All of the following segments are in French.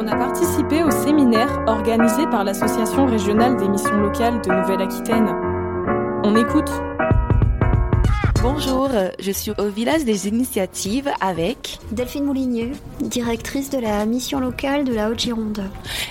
On a participé au séminaire organisé par l'Association régionale des missions locales de Nouvelle-Aquitaine. On écoute Bonjour, je suis au village des initiatives avec Delphine Moulinier, directrice de la mission locale de la Haute-Gironde.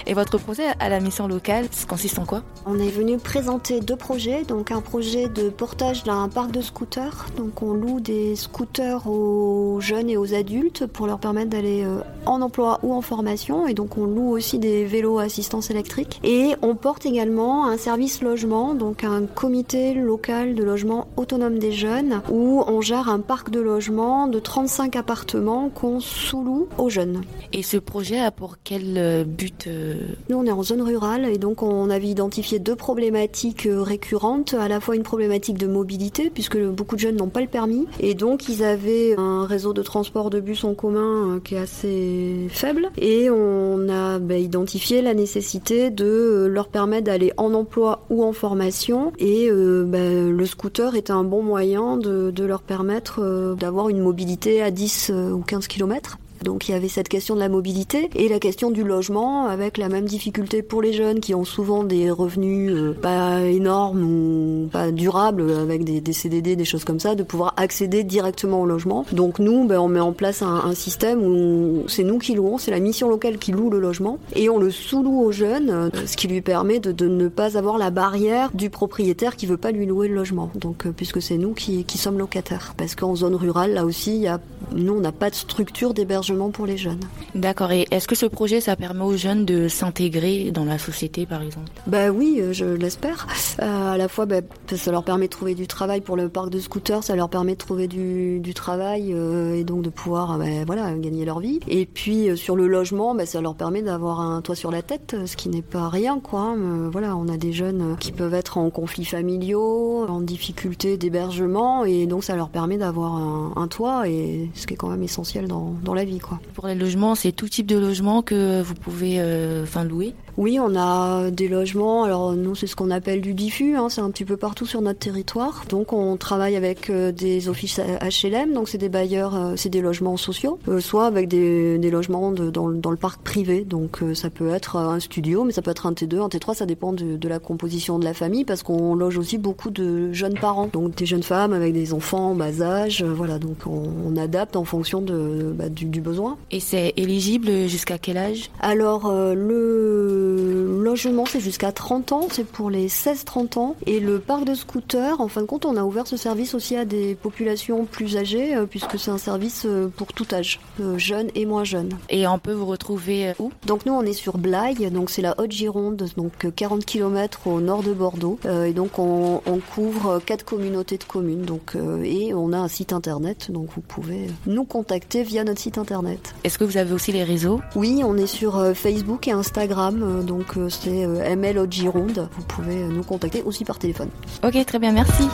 Et votre projet à la mission locale consiste en quoi? On est venu présenter deux projets, donc un projet de portage d'un parc de scooters. Donc on loue des scooters aux jeunes et aux adultes pour leur permettre d'aller euh, en emploi ou en formation. Et donc on loue aussi des vélos à assistance électrique. Et on porte également un service logement, donc un comité local de logement autonome des jeunes où on gère un parc de logement de 35 appartements qu'on sous-loue aux jeunes. Et ce projet a pour quel euh, but euh Nous, on est en zone rurale et donc on avait identifié deux problématiques euh, récurrentes, à la fois une problématique de mobilité, puisque beaucoup de jeunes n'ont pas le permis, et donc ils avaient un réseau de transport de bus en commun qui est assez faible, et on a bah, identifié la nécessité de leur permettre d'aller en emploi ou en formation, et bah, le scooter est un bon moyen de de, leur permettre euh, d'avoir une mobilité à 10 euh, ou 15 km. Donc il y avait cette question de la mobilité et la question du logement avec la même difficulté pour les jeunes qui ont souvent des revenus euh, pas énormes ou pas durables avec des, CDD, des choses comme ça, de pouvoir accéder directement au logement. Donc nous, ben, on met en place un, système où c'est nous qui louons, c'est la mission locale qui loue le logement et on le sous-loue aux jeunes, euh, ce qui lui permet de, ne pas avoir la barrière du propriétaire qui veut pas lui louer le logement. Donc euh, puisque c'est nous qui, sommes locataires. Parce qu'en zone rurale, là aussi, nous, on n'a pas de structure d'hébergement pour les jeunes. D'accord. Et est-ce que ce projet, ça permet aux jeunes de s'intégrer dans la société, par exemple? Bah oui, euh, je l'espère. Euh, à la fois, bah, ça leur permet de trouver du travail pour le parc de scooters, ça leur permet de trouver du, travail euh, et donc de pouvoir, bah, voilà, gagner leur vie. Et puis sur le logement, bah, ça leur permet d'avoir un toit sur la tête, ce qui n'est pas rien, quoi. Hein. voilà, on a des jeunes qui peuvent être en conflits familiaux, en difficulté d'hébergement, et donc ça leur permet d'avoir un, toit, et ce qui est quand même essentiel dans, dans la vie. Pour les logements, c'est tout type de logement que vous pouvez euh, louer Oui, on a des logements. Alors nous, c'est ce qu'on appelle du diffus. Hein, c'est un petit peu partout sur notre territoire. Donc on travaille avec euh, des offices HLM. Donc c'est des bailleurs, euh, c'est des logements sociaux, euh, soit avec des, logements dans, le parc privé. Donc ça peut être un studio, mais ça peut être un T2, un T3. Ça dépend de, la composition de la famille parce qu'on loge aussi beaucoup de jeunes parents. Donc des jeunes femmes avec des enfants en bas âge. voilà. Donc on, adapte en fonction de, bah, du, du besoin. Et c'est éligible jusqu'à quel âge? Alors le logement c'est jusqu'à 30 ans, c'est pour les 16-30 ans. Et le parc de scooters, en fin de compte, on a ouvert ce service aussi à des populations plus âgées euh, puisque c'est un service euh, pour tout âge, euh, jeunes et moins jeunes. Et on peut vous retrouver où? Donc nous on est sur Blaye, donc c'est la Haute-Gironde, donc 40 km au nord de Bordeaux. et donc on, couvre quatre communautés de communes. Donc et on a un site internet, donc vous pouvez nous contacter via notre site internet. Est-ce que vous avez aussi les réseaux? Oui, on est sur Facebook et Instagram, donc euh, c'est ML Gironde. Vous pouvez nous contacter aussi par téléphone. Ok, très bien, merci.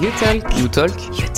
You talk. You talk.